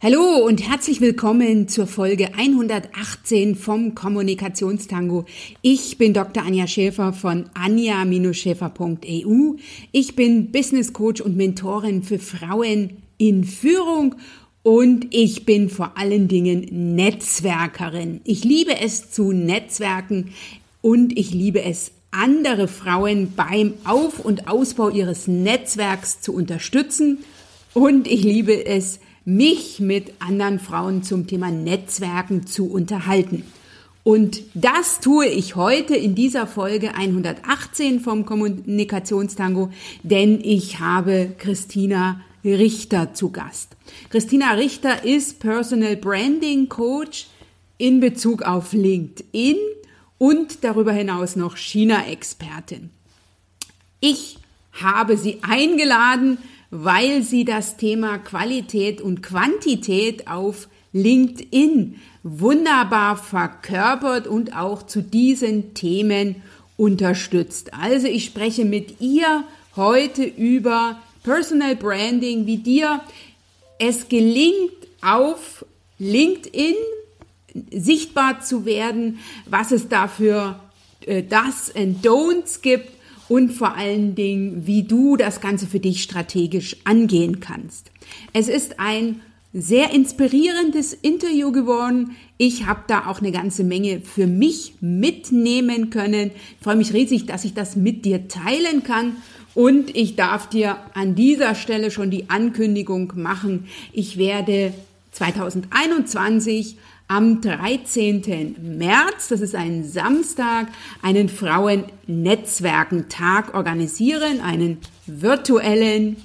Hallo und herzlich willkommen zur Folge 118 vom Kommunikationstango. Ich bin Dr. Anja Schäfer von anja-schäfer.eu. Ich bin Business Coach und Mentorin für Frauen in Führung und ich bin vor allen Dingen Netzwerkerin. Ich liebe es zu Netzwerken und ich liebe es andere Frauen beim Auf- und Ausbau ihres Netzwerks zu unterstützen und ich liebe es, mich mit anderen Frauen zum Thema Netzwerken zu unterhalten. Und das tue ich heute in dieser Folge 118 vom Kommunikationstango, denn ich habe Christina Richter zu Gast. Christina Richter ist Personal Branding Coach in Bezug auf LinkedIn und darüber hinaus noch China-Expertin. Ich habe sie eingeladen, weil sie das Thema Qualität und Quantität auf LinkedIn wunderbar verkörpert und auch zu diesen Themen unterstützt. Also ich spreche mit ihr heute über Personal Branding, wie dir es gelingt, auf LinkedIn sichtbar zu werden, was es dafür äh, das and Don'ts gibt und vor allen Dingen, wie du das Ganze für dich strategisch angehen kannst. Es ist ein sehr inspirierendes Interview geworden. Ich habe da auch eine ganze Menge für mich mitnehmen können. Ich freue mich riesig, dass ich das mit dir teilen kann. Und ich darf dir an dieser Stelle schon die Ankündigung machen. Ich werde 2021 am 13. März, das ist ein Samstag, einen Frauennetzwerkentag organisieren, einen virtuellen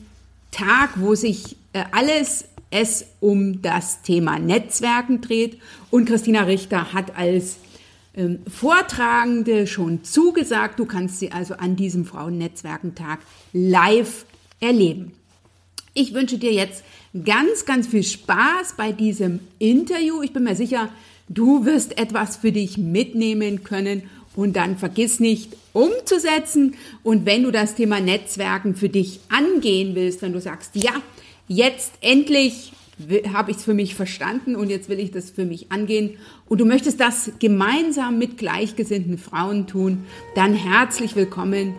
Tag, wo sich äh, alles es um das Thema Netzwerken dreht. Und Christina Richter hat als ähm, Vortragende schon zugesagt, du kannst sie also an diesem Frauennetzwerkentag live erleben. Ich wünsche dir jetzt ganz, ganz viel Spaß bei diesem Interview. Ich bin mir sicher, du wirst etwas für dich mitnehmen können und dann vergiss nicht umzusetzen. Und wenn du das Thema Netzwerken für dich angehen willst, wenn du sagst, ja, jetzt endlich habe ich es für mich verstanden und jetzt will ich das für mich angehen und du möchtest das gemeinsam mit gleichgesinnten Frauen tun, dann herzlich willkommen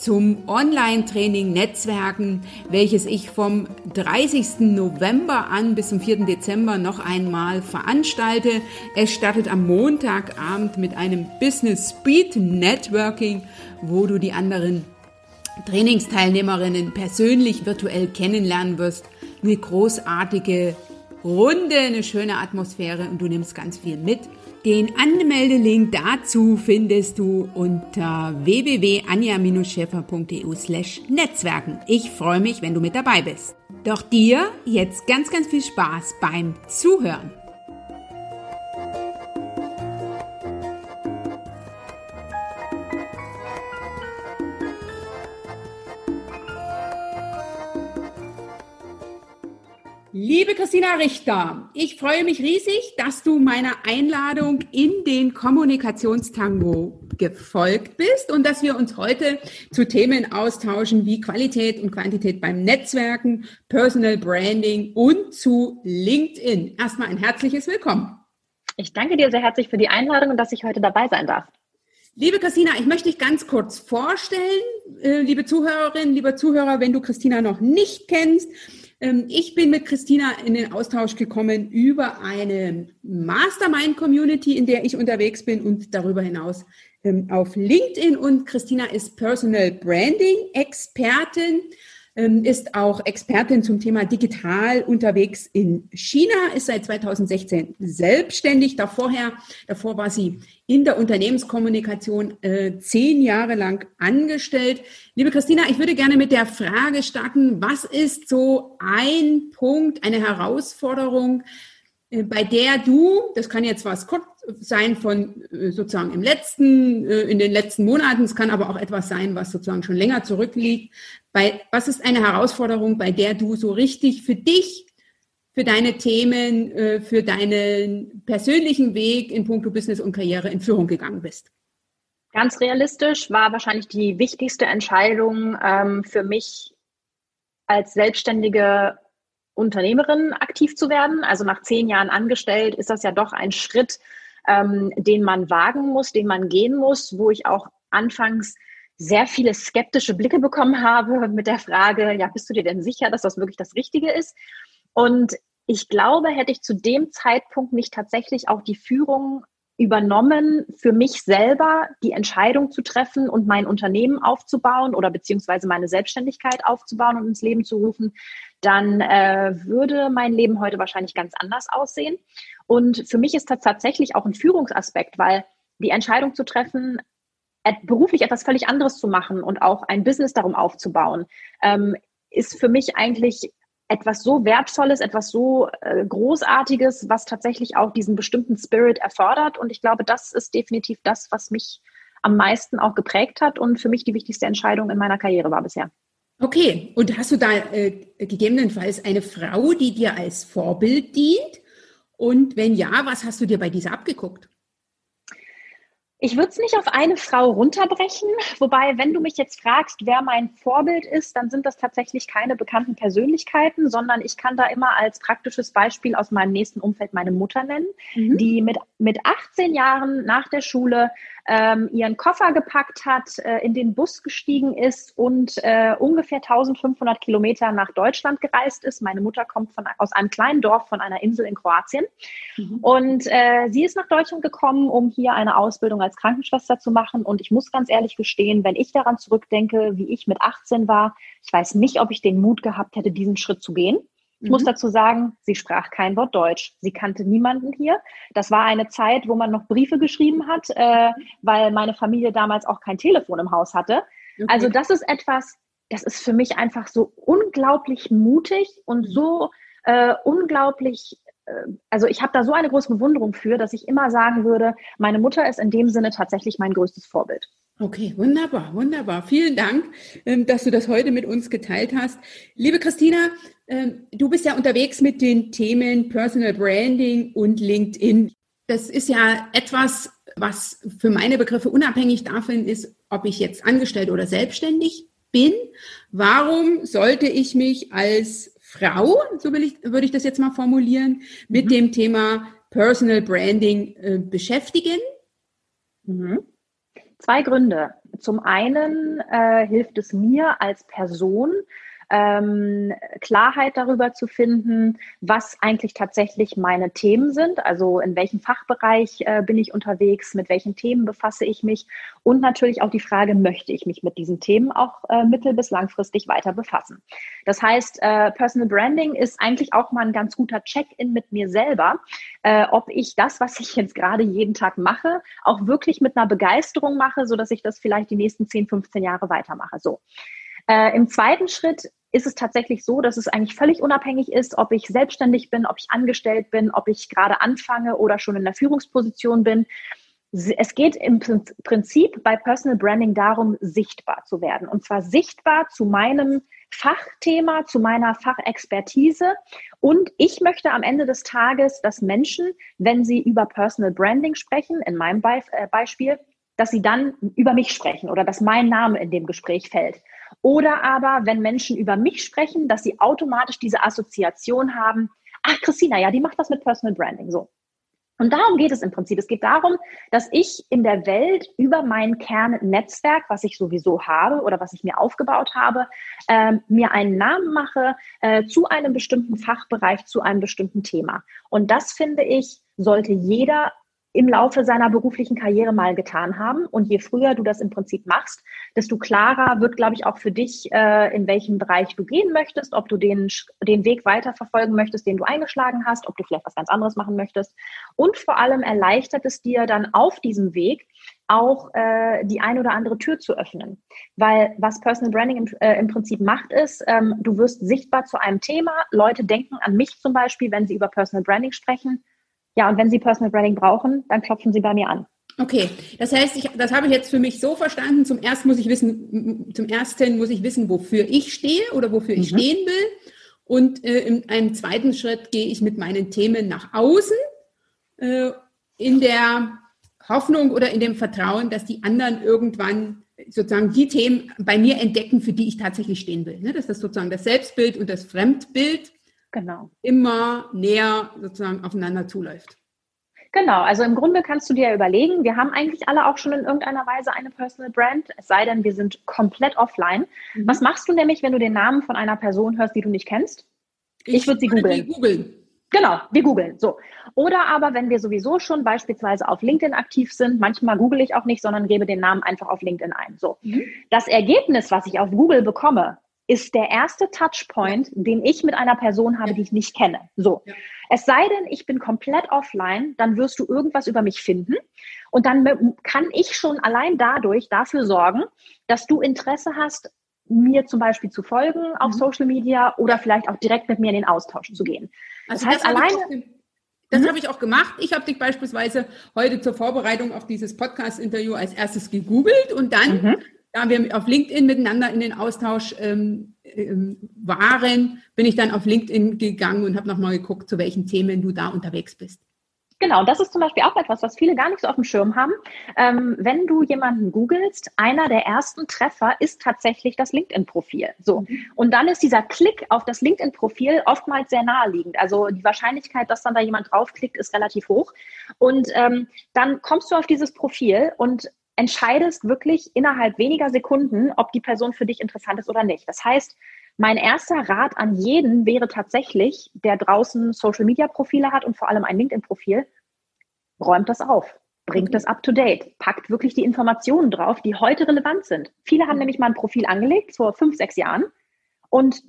zum Online-Training Netzwerken, welches ich vom 30. November an bis zum 4. Dezember noch einmal veranstalte. Es startet am Montagabend mit einem Business Speed Networking, wo du die anderen Trainingsteilnehmerinnen persönlich virtuell kennenlernen wirst. Eine großartige Runde, eine schöne Atmosphäre und du nimmst ganz viel mit. Den Anmeldelink dazu findest du unter www.anja-schäfer.eu Netzwerken. Ich freue mich, wenn du mit dabei bist. Doch dir jetzt ganz, ganz viel Spaß beim Zuhören. Liebe Christina Richter, ich freue mich riesig, dass du meiner Einladung in den Kommunikationstango gefolgt bist und dass wir uns heute zu Themen austauschen wie Qualität und Quantität beim Netzwerken, Personal Branding und zu LinkedIn. Erstmal ein herzliches Willkommen. Ich danke dir sehr herzlich für die Einladung und dass ich heute dabei sein darf. Liebe Christina, ich möchte dich ganz kurz vorstellen. Äh, liebe Zuhörerinnen, lieber Zuhörer, wenn du Christina noch nicht kennst, ich bin mit Christina in den Austausch gekommen über eine Mastermind-Community, in der ich unterwegs bin und darüber hinaus ähm, auf LinkedIn. Und Christina ist Personal Branding-Expertin ähm, ist auch Expertin zum Thema digital unterwegs in China, ist seit 2016 selbstständig. Davorher, davor war sie in der Unternehmenskommunikation äh, zehn Jahre lang angestellt. Liebe Christina, ich würde gerne mit der Frage starten, was ist so ein Punkt, eine Herausforderung, bei der du, das kann jetzt was kurz sein von äh, sozusagen im letzten, äh, in den letzten Monaten, es kann aber auch etwas sein, was sozusagen schon länger zurückliegt. Bei, was ist eine Herausforderung, bei der du so richtig für dich, für deine Themen, für deinen persönlichen Weg in puncto Business und Karriere in Führung gegangen bist? Ganz realistisch war wahrscheinlich die wichtigste Entscheidung ähm, für mich als Selbstständige Unternehmerin aktiv zu werden. Also nach zehn Jahren angestellt ist das ja doch ein Schritt, ähm, den man wagen muss, den man gehen muss, wo ich auch anfangs sehr viele skeptische Blicke bekommen habe mit der Frage, ja, bist du dir denn sicher, dass das wirklich das Richtige ist? Und ich glaube, hätte ich zu dem Zeitpunkt nicht tatsächlich auch die Führung übernommen, für mich selber die Entscheidung zu treffen und mein Unternehmen aufzubauen oder beziehungsweise meine Selbstständigkeit aufzubauen und ins Leben zu rufen, dann äh, würde mein Leben heute wahrscheinlich ganz anders aussehen. Und für mich ist das tatsächlich auch ein Führungsaspekt, weil die Entscheidung zu treffen, beruflich etwas völlig anderes zu machen und auch ein Business darum aufzubauen, ähm, ist für mich eigentlich etwas so Wertvolles, etwas so äh, Großartiges, was tatsächlich auch diesen bestimmten Spirit erfordert. Und ich glaube, das ist definitiv das, was mich am meisten auch geprägt hat und für mich die wichtigste Entscheidung in meiner Karriere war bisher. Okay, und hast du da äh, gegebenenfalls eine Frau, die dir als Vorbild dient? Und wenn ja, was hast du dir bei dieser abgeguckt? Ich würde es nicht auf eine Frau runterbrechen, wobei, wenn du mich jetzt fragst, wer mein Vorbild ist, dann sind das tatsächlich keine bekannten Persönlichkeiten, sondern ich kann da immer als praktisches Beispiel aus meinem nächsten Umfeld meine Mutter nennen, mhm. die mit, mit 18 Jahren nach der Schule ähm, ihren Koffer gepackt hat, äh, in den Bus gestiegen ist und äh, ungefähr 1500 Kilometer nach Deutschland gereist ist. Meine Mutter kommt von, aus einem kleinen Dorf von einer Insel in Kroatien. Mhm. Und äh, sie ist nach Deutschland gekommen, um hier eine Ausbildung als Krankenschwester zu machen. Und ich muss ganz ehrlich gestehen, wenn ich daran zurückdenke, wie ich mit 18 war, ich weiß nicht, ob ich den Mut gehabt hätte, diesen Schritt zu gehen. Ich muss mhm. dazu sagen, sie sprach kein Wort Deutsch. Sie kannte niemanden hier. Das war eine Zeit, wo man noch Briefe geschrieben hat, äh, weil meine Familie damals auch kein Telefon im Haus hatte. Okay. Also das ist etwas, das ist für mich einfach so unglaublich mutig und mhm. so äh, unglaublich äh, also ich habe da so eine große Bewunderung für, dass ich immer sagen würde, meine Mutter ist in dem Sinne tatsächlich mein größtes Vorbild. Okay, wunderbar, wunderbar. Vielen Dank, ähm, dass du das heute mit uns geteilt hast. Liebe Christina, ähm, du bist ja unterwegs mit den Themen Personal Branding und LinkedIn. Das ist ja etwas, was für meine Begriffe unabhängig davon ist, ob ich jetzt angestellt oder selbstständig bin. Warum sollte ich mich als Frau, so will ich, würde ich das jetzt mal formulieren, mit mhm. dem Thema Personal Branding äh, beschäftigen? Mhm. Zwei Gründe. Zum einen äh, hilft es mir als Person, ähm, Klarheit darüber zu finden, was eigentlich tatsächlich meine Themen sind, also in welchem Fachbereich äh, bin ich unterwegs, mit welchen Themen befasse ich mich und natürlich auch die Frage, möchte ich mich mit diesen Themen auch äh, mittel- bis langfristig weiter befassen. Das heißt, äh, Personal Branding ist eigentlich auch mal ein ganz guter Check-in mit mir selber, äh, ob ich das, was ich jetzt gerade jeden Tag mache, auch wirklich mit einer Begeisterung mache, so dass ich das vielleicht die nächsten 10, 15 Jahre weitermache. So. Äh, Im zweiten Schritt ist es tatsächlich so, dass es eigentlich völlig unabhängig ist, ob ich selbstständig bin, ob ich angestellt bin, ob ich gerade anfange oder schon in der Führungsposition bin. Es geht im Prinzip bei Personal Branding darum, sichtbar zu werden. Und zwar sichtbar zu meinem Fachthema, zu meiner Fachexpertise. Und ich möchte am Ende des Tages, dass Menschen, wenn sie über Personal Branding sprechen, in meinem äh, Beispiel, dass sie dann über mich sprechen oder dass mein Name in dem Gespräch fällt. Oder aber, wenn Menschen über mich sprechen, dass sie automatisch diese Assoziation haben, ach, Christina, ja, die macht das mit Personal Branding, so. Und darum geht es im Prinzip. Es geht darum, dass ich in der Welt über mein Kernnetzwerk, was ich sowieso habe oder was ich mir aufgebaut habe, äh, mir einen Namen mache äh, zu einem bestimmten Fachbereich, zu einem bestimmten Thema. Und das finde ich, sollte jeder im Laufe seiner beruflichen Karriere mal getan haben. Und je früher du das im Prinzip machst, desto klarer wird, glaube ich, auch für dich, äh, in welchem Bereich du gehen möchtest, ob du den, den Weg weiterverfolgen möchtest, den du eingeschlagen hast, ob du vielleicht was ganz anderes machen möchtest. Und vor allem erleichtert es dir dann auf diesem Weg auch äh, die ein oder andere Tür zu öffnen. Weil was Personal Branding im, äh, im Prinzip macht, ist, ähm, du wirst sichtbar zu einem Thema. Leute denken an mich zum Beispiel, wenn sie über Personal Branding sprechen ja, und wenn Sie Personal Branding brauchen, dann klopfen Sie bei mir an. Okay, das heißt, ich, das habe ich jetzt für mich so verstanden. Zum ersten muss ich wissen, zum ersten muss ich wissen, wofür ich stehe oder wofür ich mhm. stehen will. Und äh, in einem zweiten Schritt gehe ich mit meinen Themen nach außen äh, in der Hoffnung oder in dem Vertrauen, dass die anderen irgendwann sozusagen die Themen bei mir entdecken, für die ich tatsächlich stehen will. Ne? Dass das sozusagen das Selbstbild und das Fremdbild genau. immer näher sozusagen aufeinander zuläuft. Genau, also im Grunde kannst du dir überlegen, wir haben eigentlich alle auch schon in irgendeiner Weise eine Personal Brand, es sei denn, wir sind komplett offline. Mhm. Was machst du nämlich, wenn du den Namen von einer Person hörst, die du nicht kennst? Ich, ich würde sie googeln. Genau, wir googeln. So. Oder aber, wenn wir sowieso schon beispielsweise auf LinkedIn aktiv sind, manchmal google ich auch nicht, sondern gebe den Namen einfach auf LinkedIn ein. So. Mhm. Das Ergebnis, was ich auf Google bekomme, ist der erste Touchpoint, den ich mit einer Person habe, die ich nicht kenne. So. Es sei denn, ich bin komplett offline, dann wirst du irgendwas über mich finden. Und dann kann ich schon allein dadurch dafür sorgen, dass du Interesse hast, mir zum Beispiel zu folgen auf mhm. Social Media oder vielleicht auch direkt mit mir in den Austausch zu gehen. Also das heißt, das alleine. Das mhm. habe ich auch gemacht. Ich habe dich beispielsweise heute zur Vorbereitung auf dieses Podcast-Interview als erstes gegoogelt und dann mhm da wir auf LinkedIn miteinander in den Austausch ähm, ähm, waren, bin ich dann auf LinkedIn gegangen und habe nochmal geguckt, zu welchen Themen du da unterwegs bist. Genau, das ist zum Beispiel auch etwas, was viele gar nicht so auf dem Schirm haben. Ähm, wenn du jemanden googelst, einer der ersten Treffer ist tatsächlich das LinkedIn-Profil. So. Mhm. Und dann ist dieser Klick auf das LinkedIn-Profil oftmals sehr naheliegend. Also die Wahrscheinlichkeit, dass dann da jemand draufklickt, ist relativ hoch. Und ähm, dann kommst du auf dieses Profil und entscheidest wirklich innerhalb weniger Sekunden, ob die Person für dich interessant ist oder nicht. Das heißt, mein erster Rat an jeden wäre tatsächlich, der draußen Social-Media-Profile hat und vor allem ein LinkedIn-Profil, räumt das auf, bringt das up to date, packt wirklich die Informationen drauf, die heute relevant sind. Viele haben mhm. nämlich mal ein Profil angelegt vor fünf, sechs Jahren und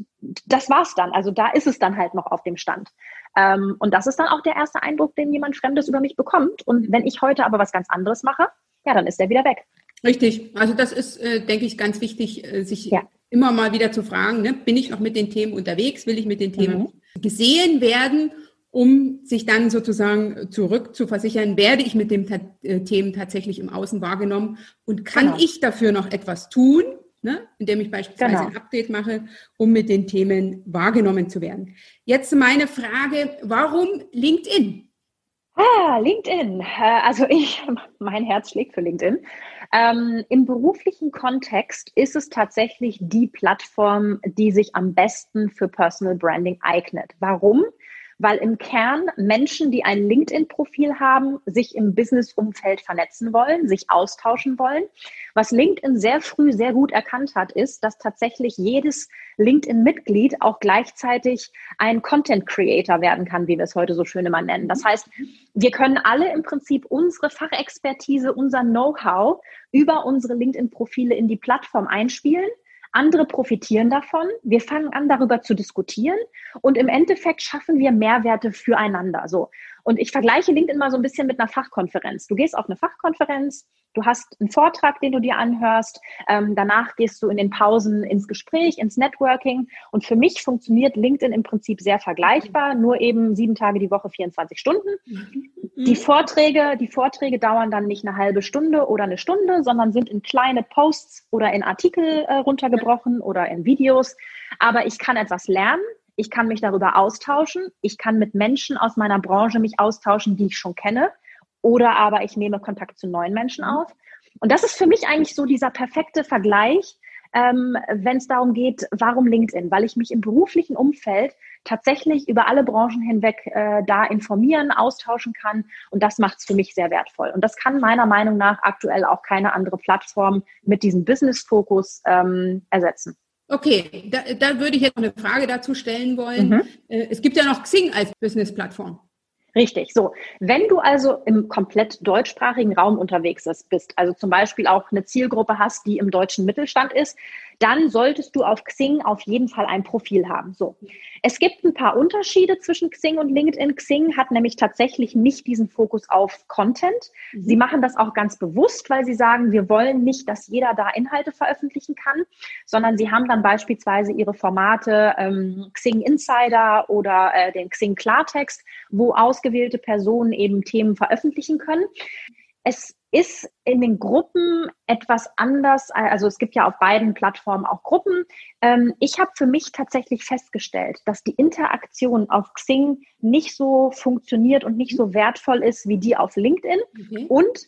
das war's dann. Also da ist es dann halt noch auf dem Stand. Ähm, und das ist dann auch der erste Eindruck, den jemand Fremdes über mich bekommt. Und wenn ich heute aber was ganz anderes mache, ja, dann ist er wieder weg. Richtig. Also das ist, äh, denke ich, ganz wichtig, äh, sich ja. immer mal wieder zu fragen, ne? bin ich noch mit den Themen unterwegs? Will ich mit den Themen mhm. gesehen werden? um sich dann sozusagen zurück zu versichern, werde ich mit den äh, Themen tatsächlich im Außen wahrgenommen und kann genau. ich dafür noch etwas tun, ne, indem ich beispielsweise genau. ein Update mache, um mit den Themen wahrgenommen zu werden. Jetzt meine Frage, warum LinkedIn? Ah, LinkedIn. Äh, also ich, mein Herz schlägt für LinkedIn. Ähm, Im beruflichen Kontext ist es tatsächlich die Plattform, die sich am besten für Personal Branding eignet. Warum? Weil im Kern Menschen, die ein LinkedIn-Profil haben, sich im Business-Umfeld vernetzen wollen, sich austauschen wollen. Was LinkedIn sehr früh sehr gut erkannt hat, ist, dass tatsächlich jedes LinkedIn-Mitglied auch gleichzeitig ein Content-Creator werden kann, wie wir es heute so schön immer nennen. Das heißt, wir können alle im Prinzip unsere Fachexpertise, unser Know-how über unsere LinkedIn-Profile in die Plattform einspielen andere profitieren davon. Wir fangen an, darüber zu diskutieren und im Endeffekt schaffen wir Mehrwerte füreinander. So. Und ich vergleiche LinkedIn mal so ein bisschen mit einer Fachkonferenz. Du gehst auf eine Fachkonferenz, du hast einen Vortrag, den du dir anhörst, ähm, danach gehst du in den Pausen ins Gespräch, ins Networking. Und für mich funktioniert LinkedIn im Prinzip sehr vergleichbar, nur eben sieben Tage die Woche, 24 Stunden. Die Vorträge, die Vorträge dauern dann nicht eine halbe Stunde oder eine Stunde, sondern sind in kleine Posts oder in Artikel äh, runtergebrochen oder in Videos. Aber ich kann etwas lernen ich kann mich darüber austauschen. Ich kann mit Menschen aus meiner Branche mich austauschen, die ich schon kenne. Oder aber ich nehme Kontakt zu neuen Menschen mhm. auf. Und das ist für mich eigentlich so dieser perfekte Vergleich, ähm, wenn es darum geht, warum LinkedIn? Weil ich mich im beruflichen Umfeld tatsächlich über alle Branchen hinweg äh, da informieren, austauschen kann. Und das macht es für mich sehr wertvoll. Und das kann meiner Meinung nach aktuell auch keine andere Plattform mit diesem Business-Fokus ähm, ersetzen. Okay, da, da würde ich jetzt eine Frage dazu stellen wollen. Mhm. Äh, es gibt ja noch Xing als Business-Plattform. Richtig, so. Wenn du also im komplett deutschsprachigen Raum unterwegs bist, also zum Beispiel auch eine Zielgruppe hast, die im deutschen Mittelstand ist, dann solltest du auf Xing auf jeden Fall ein Profil haben. So. Es gibt ein paar Unterschiede zwischen Xing und LinkedIn. Xing hat nämlich tatsächlich nicht diesen Fokus auf Content. Mhm. Sie machen das auch ganz bewusst, weil sie sagen, wir wollen nicht, dass jeder da Inhalte veröffentlichen kann, sondern sie haben dann beispielsweise ihre Formate ähm, Xing Insider oder äh, den Xing Klartext, wo ausgewählte Personen eben Themen veröffentlichen können. Es ist in den Gruppen etwas anders. Also es gibt ja auf beiden Plattformen auch Gruppen. Ähm, ich habe für mich tatsächlich festgestellt, dass die Interaktion auf Xing nicht so funktioniert und nicht so wertvoll ist wie die auf LinkedIn. Okay. Und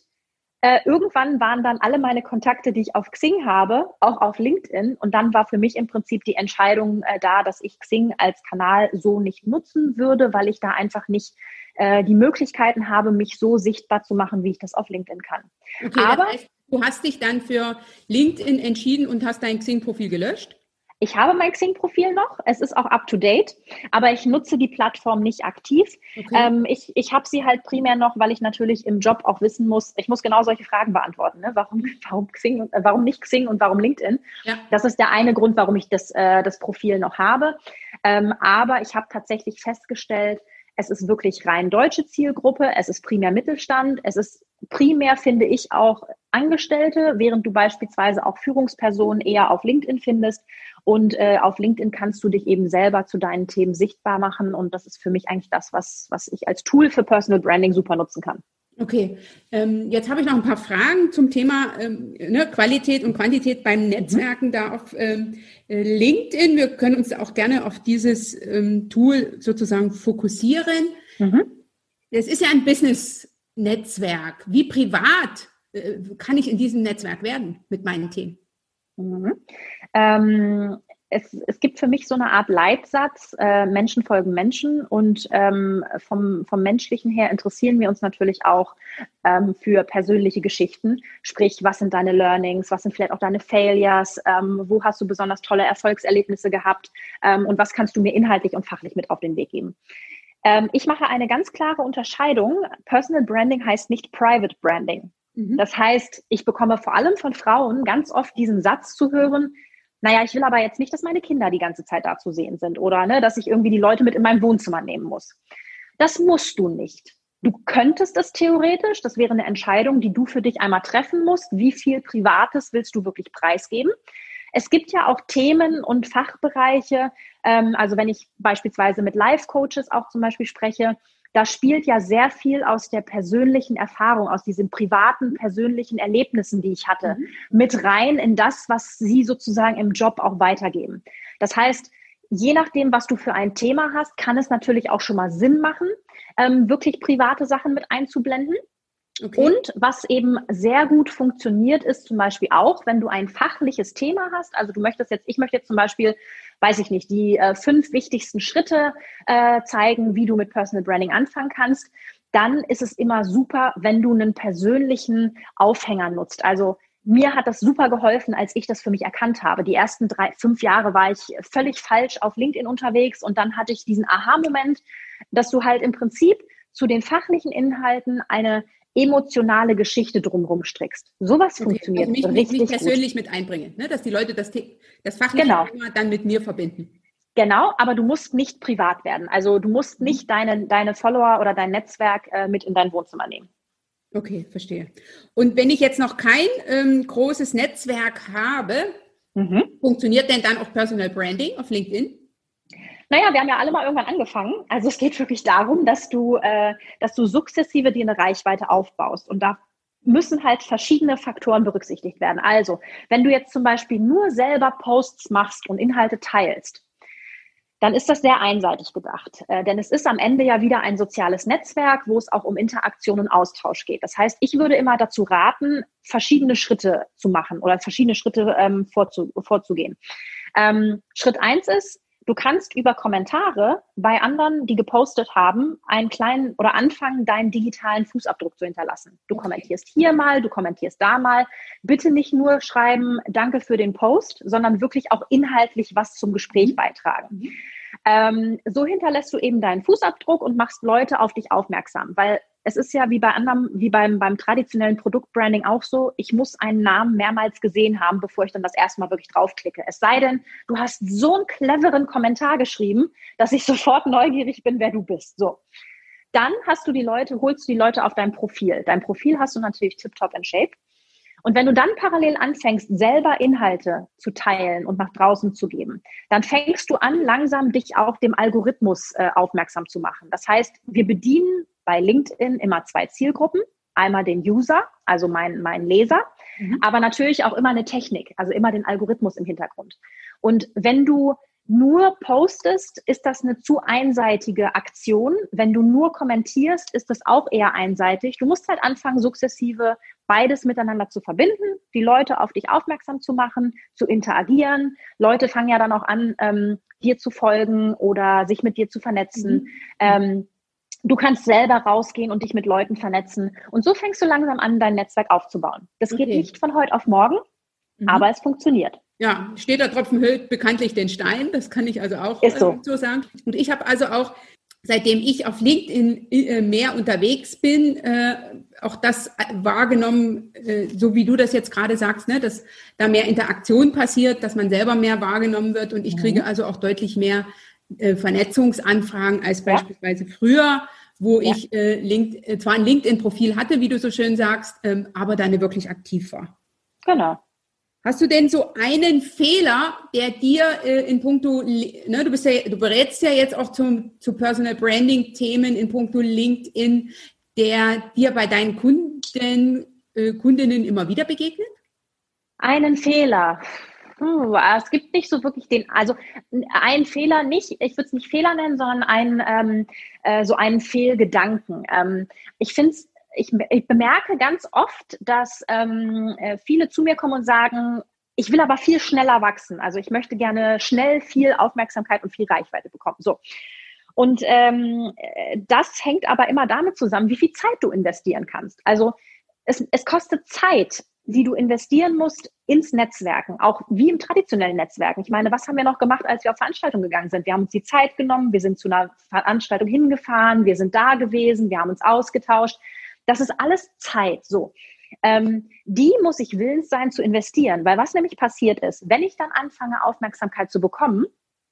äh, irgendwann waren dann alle meine Kontakte, die ich auf Xing habe, auch auf LinkedIn. Und dann war für mich im Prinzip die Entscheidung äh, da, dass ich Xing als Kanal so nicht nutzen würde, weil ich da einfach nicht äh, die Möglichkeiten habe, mich so sichtbar zu machen, wie ich das auf LinkedIn kann. Okay, Aber das heißt, du hast dich dann für LinkedIn entschieden und hast dein Xing-Profil gelöscht? Ich habe mein Xing-Profil noch, es ist auch up-to-date, aber ich nutze die Plattform nicht aktiv. Okay. Ähm, ich ich habe sie halt primär noch, weil ich natürlich im Job auch wissen muss, ich muss genau solche Fragen beantworten. Ne? Warum, warum, Xing, äh, warum nicht Xing und warum LinkedIn? Ja. Das ist der eine Grund, warum ich das, äh, das Profil noch habe. Ähm, aber ich habe tatsächlich festgestellt, es ist wirklich rein deutsche Zielgruppe, es ist primär Mittelstand, es ist primär, finde ich, auch Angestellte, während du beispielsweise auch Führungspersonen eher auf LinkedIn findest. Und äh, auf LinkedIn kannst du dich eben selber zu deinen Themen sichtbar machen. Und das ist für mich eigentlich das, was, was ich als Tool für Personal Branding super nutzen kann. Okay, ähm, jetzt habe ich noch ein paar Fragen zum Thema ähm, ne, Qualität und Quantität beim Netzwerken mhm. da auf ähm, äh, LinkedIn. Wir können uns auch gerne auf dieses ähm, Tool sozusagen fokussieren. Mhm. Es ist ja ein Business-Netzwerk. Wie privat äh, kann ich in diesem Netzwerk werden mit meinen Themen? Mhm. Es, es, gibt für mich so eine Art Leitsatz, äh, Menschen folgen Menschen und ähm, vom, vom Menschlichen her interessieren wir uns natürlich auch ähm, für persönliche Geschichten. Sprich, was sind deine Learnings, was sind vielleicht auch deine Failures, ähm, wo hast du besonders tolle Erfolgserlebnisse gehabt ähm, und was kannst du mir inhaltlich und fachlich mit auf den Weg geben. Ähm, ich mache eine ganz klare Unterscheidung. Personal Branding heißt nicht Private Branding. Mhm. Das heißt, ich bekomme vor allem von Frauen ganz oft diesen Satz zu hören, naja, ich will aber jetzt nicht, dass meine Kinder die ganze Zeit da zu sehen sind oder ne, dass ich irgendwie die Leute mit in mein Wohnzimmer nehmen muss. Das musst du nicht. Du könntest es theoretisch, das wäre eine Entscheidung, die du für dich einmal treffen musst. Wie viel Privates willst du wirklich preisgeben? Es gibt ja auch Themen und Fachbereiche, ähm, also wenn ich beispielsweise mit Life-Coaches auch zum Beispiel spreche, da spielt ja sehr viel aus der persönlichen Erfahrung, aus diesen privaten, persönlichen Erlebnissen, die ich hatte, mhm. mit rein in das, was sie sozusagen im Job auch weitergeben. Das heißt, je nachdem, was du für ein Thema hast, kann es natürlich auch schon mal Sinn machen, ähm, wirklich private Sachen mit einzublenden. Okay. Und was eben sehr gut funktioniert, ist zum Beispiel auch, wenn du ein fachliches Thema hast. Also du möchtest jetzt, ich möchte jetzt zum Beispiel weiß ich nicht, die äh, fünf wichtigsten Schritte äh, zeigen, wie du mit Personal Branding anfangen kannst, dann ist es immer super, wenn du einen persönlichen Aufhänger nutzt. Also mir hat das super geholfen, als ich das für mich erkannt habe. Die ersten drei, fünf Jahre war ich völlig falsch auf LinkedIn unterwegs und dann hatte ich diesen Aha-Moment, dass du halt im Prinzip zu den fachlichen Inhalten eine emotionale Geschichte drumherum strickst. Sowas okay. funktioniert also mich, richtig mich persönlich gut. mit einbringen, ne? dass die Leute das, das fachliche genau. Thema dann mit mir verbinden. Genau, aber du musst nicht privat werden. Also du musst mhm. nicht deine, deine Follower oder dein Netzwerk äh, mit in dein Wohnzimmer nehmen. Okay, verstehe. Und wenn ich jetzt noch kein ähm, großes Netzwerk habe, mhm. funktioniert denn dann auch Personal Branding auf LinkedIn? Naja, wir haben ja alle mal irgendwann angefangen. Also es geht wirklich darum, dass du, äh, dass du sukzessive dir eine Reichweite aufbaust. Und da müssen halt verschiedene Faktoren berücksichtigt werden. Also, wenn du jetzt zum Beispiel nur selber Posts machst und Inhalte teilst, dann ist das sehr einseitig gedacht. Äh, denn es ist am Ende ja wieder ein soziales Netzwerk, wo es auch um Interaktion und Austausch geht. Das heißt, ich würde immer dazu raten, verschiedene Schritte zu machen oder verschiedene Schritte ähm, vorzu vorzugehen. Ähm, Schritt eins ist, Du kannst über Kommentare bei anderen, die gepostet haben, einen kleinen oder anfangen, deinen digitalen Fußabdruck zu hinterlassen. Du kommentierst hier mal, du kommentierst da mal. Bitte nicht nur schreiben, danke für den Post, sondern wirklich auch inhaltlich was zum Gespräch mhm. beitragen. Mhm. Ähm, so hinterlässt du eben deinen Fußabdruck und machst Leute auf dich aufmerksam, weil es ist ja wie bei anderem, wie beim, beim traditionellen Produktbranding auch so, ich muss einen Namen mehrmals gesehen haben, bevor ich dann das erste Mal wirklich draufklicke. Es sei denn, du hast so einen cleveren Kommentar geschrieben, dass ich sofort neugierig bin, wer du bist. So. Dann hast du die Leute, holst du die Leute auf dein Profil. Dein Profil hast du natürlich tiptop in shape. Und wenn du dann parallel anfängst, selber Inhalte zu teilen und nach draußen zu geben, dann fängst du an, langsam dich auch dem Algorithmus äh, aufmerksam zu machen. Das heißt, wir bedienen bei LinkedIn immer zwei Zielgruppen. Einmal den User, also mein, mein Leser, mhm. aber natürlich auch immer eine Technik, also immer den Algorithmus im Hintergrund. Und wenn du nur postest, ist das eine zu einseitige Aktion. Wenn du nur kommentierst, ist das auch eher einseitig. Du musst halt anfangen, sukzessive beides miteinander zu verbinden, die Leute auf dich aufmerksam zu machen, zu interagieren. Leute fangen ja dann auch an, ähm, dir zu folgen oder sich mit dir zu vernetzen. Mhm. Ähm, du kannst selber rausgehen und dich mit Leuten vernetzen. Und so fängst du langsam an, dein Netzwerk aufzubauen. Das okay. geht nicht von heute auf morgen, mhm. aber es funktioniert. Ja, steht da Tropfen hüllt bekanntlich den Stein. Das kann ich also auch so. Äh, so sagen. Und ich habe also auch, seitdem ich auf LinkedIn äh, mehr unterwegs bin, äh, auch das wahrgenommen, äh, so wie du das jetzt gerade sagst, ne, dass da mehr Interaktion passiert, dass man selber mehr wahrgenommen wird. Und ich kriege mhm. also auch deutlich mehr äh, Vernetzungsanfragen als beispielsweise ja. früher wo ja. ich äh, Link, äh, zwar ein LinkedIn-Profil hatte, wie du so schön sagst, ähm, aber da nicht wirklich aktiv war. Genau. Hast du denn so einen Fehler, der dir äh, in puncto, ne, du bist ja, du berätst ja jetzt auch zum, zu Personal Branding Themen in puncto LinkedIn, der dir bei deinen Kunden, äh, Kundinnen immer wieder begegnet? Einen Fehler. Hm, es gibt nicht so wirklich den, also einen Fehler nicht, ich würde es nicht Fehler nennen, sondern einen, ähm, äh, so einen Fehlgedanken. Ähm, ich finde es ich, ich bemerke ganz oft, dass ähm, äh, viele zu mir kommen und sagen, ich will aber viel schneller wachsen. Also ich möchte gerne schnell viel Aufmerksamkeit und viel Reichweite bekommen. So. Und ähm, äh, das hängt aber immer damit zusammen, wie viel Zeit du investieren kannst. Also es, es kostet Zeit, die du investieren musst ins Netzwerken, auch wie im traditionellen Netzwerken. Ich meine, was haben wir noch gemacht, als wir auf Veranstaltungen gegangen sind? Wir haben uns die Zeit genommen, wir sind zu einer Veranstaltung hingefahren, wir sind da gewesen, wir haben uns ausgetauscht. Das ist alles Zeit. So. Ähm, die muss ich willens sein zu investieren, weil was nämlich passiert ist, wenn ich dann anfange, Aufmerksamkeit zu bekommen,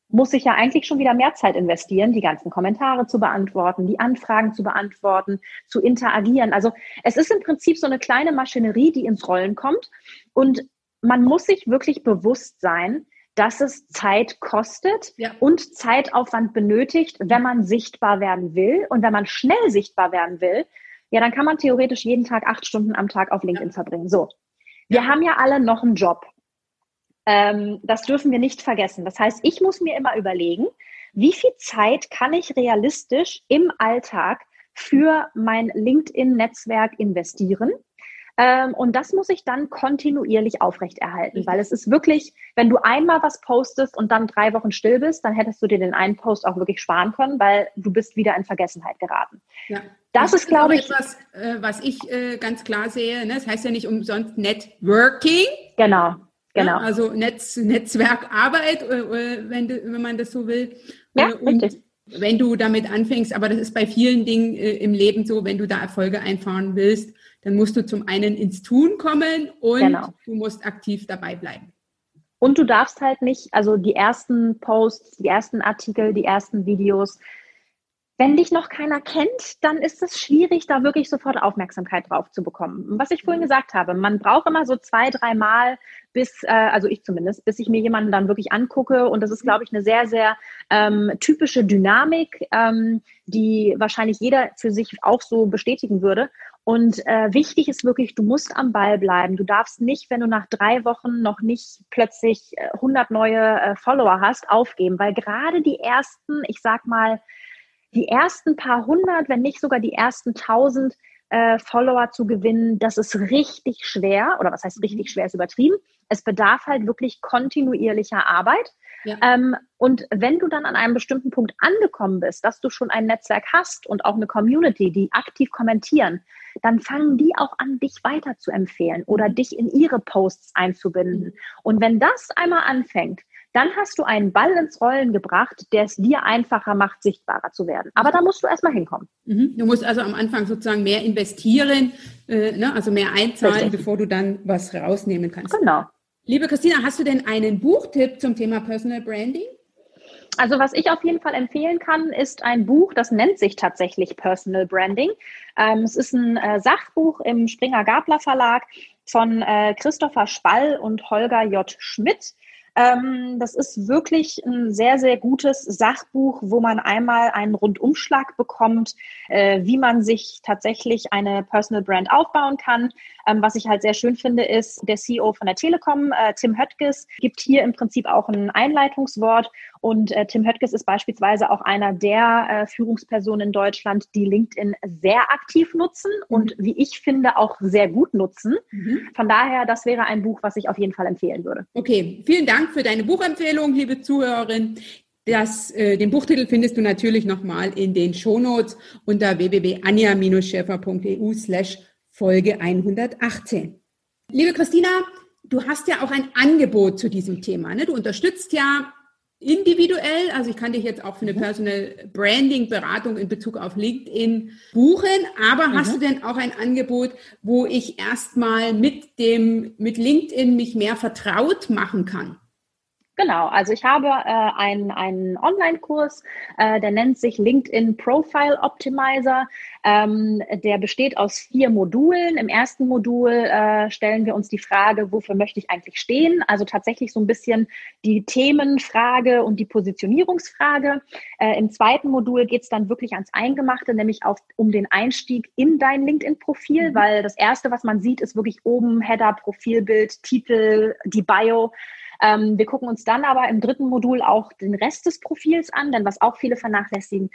muss ich ja eigentlich schon wieder mehr Zeit investieren, die ganzen Kommentare zu beantworten, die Anfragen zu beantworten, zu interagieren. Also es ist im Prinzip so eine kleine Maschinerie, die ins Rollen kommt und man muss sich wirklich bewusst sein, dass es Zeit kostet ja. und Zeitaufwand benötigt, wenn man sichtbar werden will. Und wenn man schnell sichtbar werden will, ja, dann kann man theoretisch jeden Tag acht Stunden am Tag auf LinkedIn ja. verbringen. So. Wir ja. haben ja alle noch einen Job. Ähm, das dürfen wir nicht vergessen. Das heißt, ich muss mir immer überlegen, wie viel Zeit kann ich realistisch im Alltag für mein LinkedIn-Netzwerk investieren? Ähm, und das muss ich dann kontinuierlich aufrechterhalten, weil es ist wirklich, wenn du einmal was postest und dann drei Wochen still bist, dann hättest du dir den einen Post auch wirklich sparen können, weil du bist wieder in Vergessenheit geraten. Ja. Das, das ist, glaube ich, etwas, äh, was ich äh, ganz klar sehe. Ne? Das heißt ja nicht umsonst Networking. Genau, genau. Ja, also Netz, Netzwerkarbeit, äh, äh wenn, wenn man das so will. Ja, äh, und richtig. Wenn du damit anfängst, aber das ist bei vielen Dingen äh, im Leben so, wenn du da Erfolge einfahren willst, dann musst du zum einen ins Tun kommen und genau. du musst aktiv dabei bleiben. Und du darfst halt nicht, also die ersten Posts, die ersten Artikel, die ersten Videos, wenn dich noch keiner kennt, dann ist es schwierig, da wirklich sofort Aufmerksamkeit drauf zu bekommen. Was ich vorhin mhm. gesagt habe, man braucht immer so zwei, drei Mal, bis, äh, also ich zumindest, bis ich mir jemanden dann wirklich angucke. Und das ist, glaube ich, eine sehr, sehr ähm, typische Dynamik, ähm, die wahrscheinlich jeder für sich auch so bestätigen würde. Und äh, wichtig ist wirklich, du musst am Ball bleiben. Du darfst nicht, wenn du nach drei Wochen noch nicht plötzlich 100 äh, neue äh, Follower hast, aufgeben, weil gerade die ersten, ich sag mal, die ersten paar hundert, wenn nicht sogar die ersten tausend äh, Follower zu gewinnen, das ist richtig schwer. Oder was heißt richtig mhm. schwer, ist übertrieben. Es bedarf halt wirklich kontinuierlicher Arbeit. Ja. Ähm, und wenn du dann an einem bestimmten Punkt angekommen bist, dass du schon ein Netzwerk hast und auch eine Community, die aktiv kommentieren, dann fangen die auch an, dich weiter zu empfehlen oder mhm. dich in ihre Posts einzubinden. Mhm. Und wenn das einmal anfängt, dann hast du einen Ball ins Rollen gebracht, der es dir einfacher macht, sichtbarer zu werden. Aber da musst du erstmal hinkommen. Mhm. Du musst also am Anfang sozusagen mehr investieren, äh, ne? also mehr einzahlen, Richtig. bevor du dann was rausnehmen kannst. Genau. Liebe Christina, hast du denn einen Buchtipp zum Thema Personal Branding? Also was ich auf jeden Fall empfehlen kann, ist ein Buch, das nennt sich tatsächlich Personal Branding. Ähm, es ist ein äh, Sachbuch im Springer Gabler Verlag von äh, Christopher Spall und Holger J. Schmidt. Ähm, das ist wirklich ein sehr, sehr gutes Sachbuch, wo man einmal einen Rundumschlag bekommt, äh, wie man sich tatsächlich eine Personal Brand aufbauen kann. Ähm, was ich halt sehr schön finde, ist, der CEO von der Telekom, äh, Tim Höttges, gibt hier im Prinzip auch ein Einleitungswort Und äh, Tim Höttges ist beispielsweise auch einer der Führungspersonen in Deutschland, die LinkedIn sehr aktiv nutzen mhm. und wie ich finde auch sehr gut nutzen. Mhm. Von daher, das wäre ein Buch, was ich auf jeden Fall empfehlen würde. Okay, vielen Dank für deine Buchempfehlung, liebe Zuhörerin. Das, äh, den Buchtitel findest du natürlich nochmal in den Shownotes unter www.anja-schäfer.eu slash Folge 118. Liebe Christina, du hast ja auch ein Angebot zu diesem Thema. Ne? Du unterstützt ja individuell, also ich kann dich jetzt auch für eine mhm. Personal Branding Beratung in Bezug auf LinkedIn buchen, aber mhm. hast du denn auch ein Angebot, wo ich erstmal mit dem, mit LinkedIn mich mehr vertraut machen kann? Genau, also ich habe äh, einen, einen Online-Kurs, äh, der nennt sich LinkedIn Profile Optimizer. Ähm, der besteht aus vier Modulen. Im ersten Modul äh, stellen wir uns die Frage, wofür möchte ich eigentlich stehen? Also tatsächlich so ein bisschen die Themenfrage und die Positionierungsfrage. Äh, Im zweiten Modul geht es dann wirklich ans Eingemachte, nämlich auf, um den Einstieg in dein LinkedIn-Profil, mhm. weil das erste, was man sieht, ist wirklich oben Header, Profilbild, Titel, die Bio. Ähm, wir gucken uns dann aber im dritten Modul auch den Rest des Profils an, denn was auch viele vernachlässigen,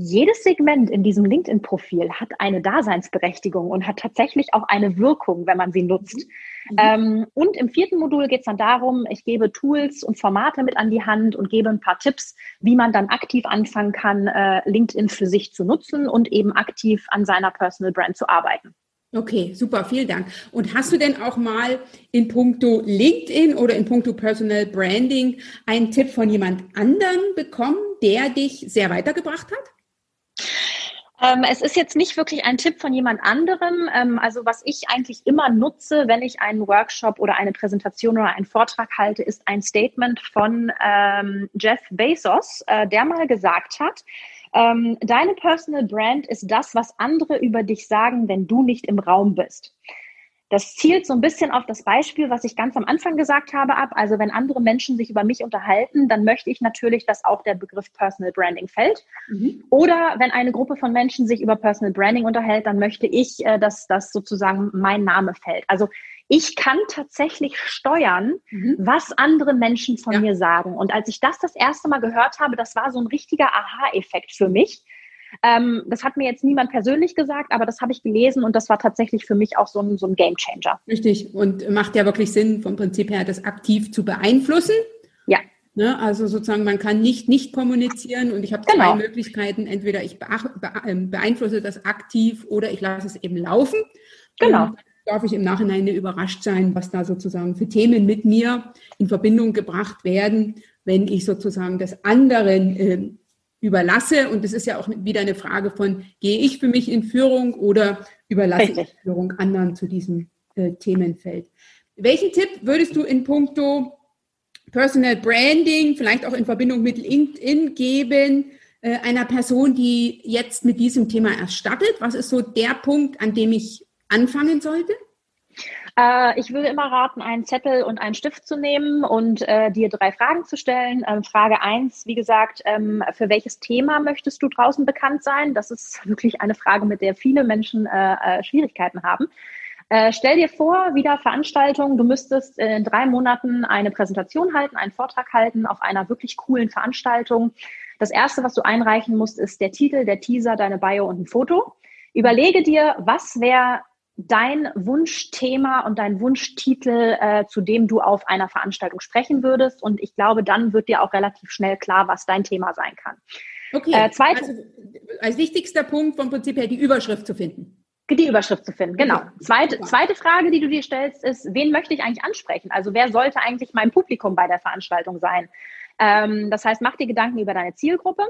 jedes Segment in diesem LinkedIn-Profil hat eine Daseinsberechtigung und hat tatsächlich auch eine Wirkung, wenn man sie nutzt. Mhm. Ähm, und im vierten Modul geht es dann darum, ich gebe Tools und Formate mit an die Hand und gebe ein paar Tipps, wie man dann aktiv anfangen kann, äh, LinkedIn für sich zu nutzen und eben aktiv an seiner Personal Brand zu arbeiten. Okay, super, vielen Dank. Und hast du denn auch mal in puncto LinkedIn oder in puncto Personal Branding einen Tipp von jemand anderen bekommen, der dich sehr weitergebracht hat? Ähm, es ist jetzt nicht wirklich ein Tipp von jemand anderem. Ähm, also was ich eigentlich immer nutze, wenn ich einen Workshop oder eine Präsentation oder einen Vortrag halte, ist ein Statement von ähm, Jeff Bezos, äh, der mal gesagt hat, ähm, deine Personal Brand ist das, was andere über dich sagen, wenn du nicht im Raum bist. Das zielt so ein bisschen auf das Beispiel, was ich ganz am Anfang gesagt habe, ab. Also wenn andere Menschen sich über mich unterhalten, dann möchte ich natürlich, dass auch der Begriff Personal Branding fällt. Mhm. Oder wenn eine Gruppe von Menschen sich über Personal Branding unterhält, dann möchte ich, äh, dass das sozusagen mein Name fällt. Also ich kann tatsächlich steuern, mhm. was andere Menschen von ja. mir sagen. Und als ich das das erste Mal gehört habe, das war so ein richtiger Aha-Effekt für mich. Ähm, das hat mir jetzt niemand persönlich gesagt, aber das habe ich gelesen und das war tatsächlich für mich auch so ein, so ein Game Changer. Richtig und macht ja wirklich Sinn vom Prinzip her, das aktiv zu beeinflussen. Ja. Ne, also sozusagen, man kann nicht nicht kommunizieren und ich habe genau. zwei Möglichkeiten. Entweder ich ähm, beeinflusse das aktiv oder ich lasse es eben laufen. Genau. Und darf ich im Nachhinein überrascht sein, was da sozusagen für Themen mit mir in Verbindung gebracht werden, wenn ich sozusagen das anderen äh, überlasse. Und das ist ja auch wieder eine Frage von, gehe ich für mich in Führung oder überlasse Richtig. ich Führung anderen zu diesem äh, Themenfeld. Welchen Tipp würdest du in puncto Personal Branding, vielleicht auch in Verbindung mit LinkedIn geben, äh, einer Person, die jetzt mit diesem Thema erst startet? Was ist so der Punkt, an dem ich anfangen sollte? Äh, ich würde immer raten, einen Zettel und einen Stift zu nehmen und äh, dir drei Fragen zu stellen. Ähm, Frage eins, wie gesagt, ähm, für welches Thema möchtest du draußen bekannt sein? Das ist wirklich eine Frage, mit der viele Menschen äh, äh Schwierigkeiten haben. Äh, stell dir vor, wieder Veranstaltung, du müsstest in drei Monaten eine Präsentation halten, einen Vortrag halten auf einer wirklich coolen Veranstaltung. Das erste, was du einreichen musst, ist der Titel, der Teaser, deine Bio und ein Foto. Überlege dir, was wäre dein Wunschthema und dein Wunschtitel, äh, zu dem du auf einer Veranstaltung sprechen würdest. Und ich glaube, dann wird dir auch relativ schnell klar, was dein Thema sein kann. Okay, äh, also als wichtigster Punkt vom Prinzip her die Überschrift zu finden. Die Überschrift zu finden, genau. Zweite, zweite Frage, die du dir stellst, ist, wen möchte ich eigentlich ansprechen? Also wer sollte eigentlich mein Publikum bei der Veranstaltung sein? Ähm, das heißt, mach dir Gedanken über deine Zielgruppe.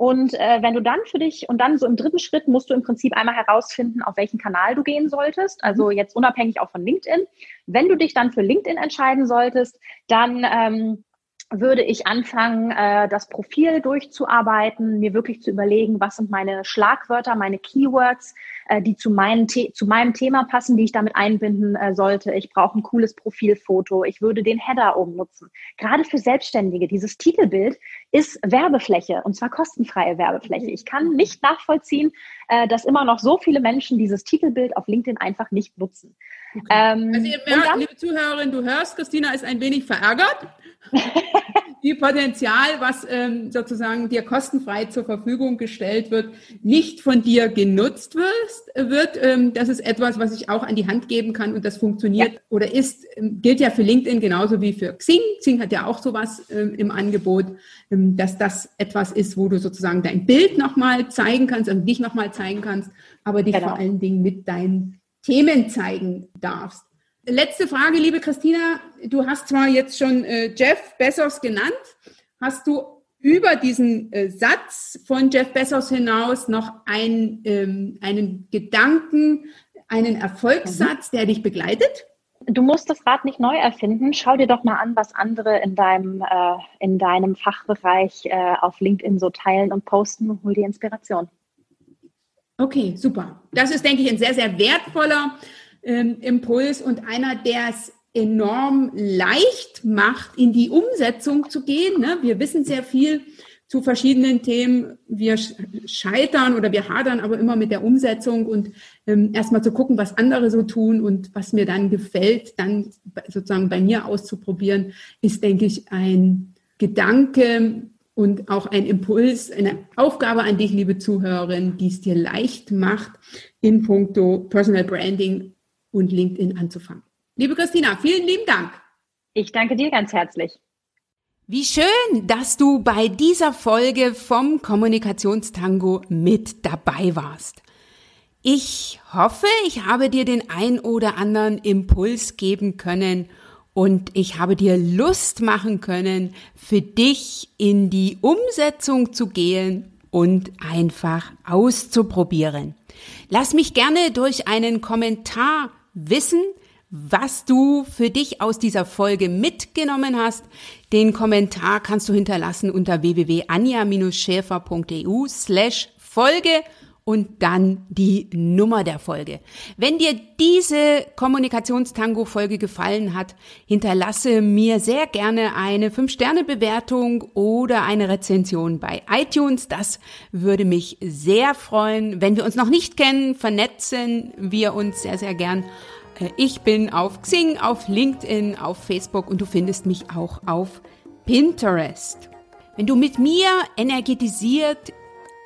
Und äh, wenn du dann für dich und dann so im dritten Schritt musst du im Prinzip einmal herausfinden, auf welchen Kanal du gehen solltest. Also mhm. jetzt unabhängig auch von LinkedIn. Wenn du dich dann für LinkedIn entscheiden solltest, dann ähm, würde ich anfangen, äh, das Profil durchzuarbeiten, mir wirklich zu überlegen, was sind meine Schlagwörter, meine Keywords, äh, die zu, meinen zu meinem Thema passen, die ich damit einbinden äh, sollte. Ich brauche ein cooles Profilfoto. Ich würde den Header oben nutzen. Gerade für Selbstständige, dieses Titelbild ist Werbefläche und zwar kostenfreie Werbefläche. Ich kann nicht nachvollziehen, äh, dass immer noch so viele Menschen dieses Titelbild auf LinkedIn einfach nicht nutzen. Okay. Ähm, also ihr merkt, liebe Zuhörerin, du hörst, Christina ist ein wenig verärgert. Die Potenzial, was ähm, sozusagen dir kostenfrei zur Verfügung gestellt wird, nicht von dir genutzt wirst, wird. Ähm, das ist etwas, was ich auch an die Hand geben kann und das funktioniert ja. oder ist, ähm, gilt ja für LinkedIn genauso wie für Xing. Xing hat ja auch sowas ähm, im Angebot, ähm, dass das etwas ist, wo du sozusagen dein Bild nochmal zeigen kannst, also dich nochmal zeigen kannst, aber dich genau. vor allen Dingen mit deinen Themen zeigen darfst. Letzte Frage, liebe Christina. Du hast zwar jetzt schon äh, Jeff Bezos genannt. Hast du über diesen äh, Satz von Jeff Bezos hinaus noch ein, ähm, einen Gedanken, einen Erfolgssatz, mhm. der dich begleitet? Du musst das Rad nicht neu erfinden. Schau dir doch mal an, was andere in deinem, äh, in deinem Fachbereich äh, auf LinkedIn so teilen und posten und hol dir Inspiration. Okay, super. Das ist, denke ich, ein sehr, sehr wertvoller ähm, Impuls und einer, der es enorm leicht macht, in die Umsetzung zu gehen. Ne? Wir wissen sehr viel zu verschiedenen Themen. Wir scheitern oder wir hadern aber immer mit der Umsetzung und ähm, erstmal zu gucken, was andere so tun und was mir dann gefällt, dann sozusagen bei mir auszuprobieren, ist, denke ich, ein Gedanke und auch ein Impuls, eine Aufgabe an dich, liebe Zuhörerin, die es dir leicht macht, in puncto Personal Branding und LinkedIn anzufangen. Liebe Christina, vielen lieben Dank. Ich danke dir ganz herzlich. Wie schön, dass du bei dieser Folge vom Kommunikationstango mit dabei warst. Ich hoffe, ich habe dir den ein oder anderen Impuls geben können und ich habe dir Lust machen können, für dich in die Umsetzung zu gehen und einfach auszuprobieren. Lass mich gerne durch einen Kommentar wissen, was du für dich aus dieser Folge mitgenommen hast. Den Kommentar kannst du hinterlassen unter www.anja-schäfer.eu slash Folge und dann die Nummer der Folge. Wenn dir diese Kommunikationstango-Folge gefallen hat, hinterlasse mir sehr gerne eine 5-Sterne-Bewertung oder eine Rezension bei iTunes. Das würde mich sehr freuen. Wenn wir uns noch nicht kennen, vernetzen wir uns sehr, sehr gern äh, ich bin auf Xing, auf LinkedIn, auf Facebook und du findest mich auch auf Pinterest. Wenn du mit mir energetisiert,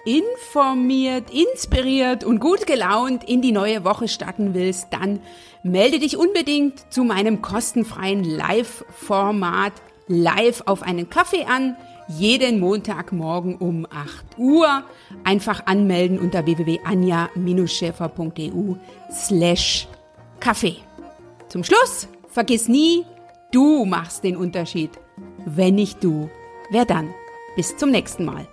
informiert, inspiriert und gut gelaunt in die neue Woche starten willst, dann melde dich unbedingt zu meinem kostenfreien Live-Format live auf einen Kaffee an. Jeden Montagmorgen um 8 Uhr. Einfach anmelden unter www.anja-schäfer.eu slash Kaffee. Zum Schluss, vergiss nie, du machst den Unterschied. Wenn nicht du, wer dann? Bis zum nächsten Mal.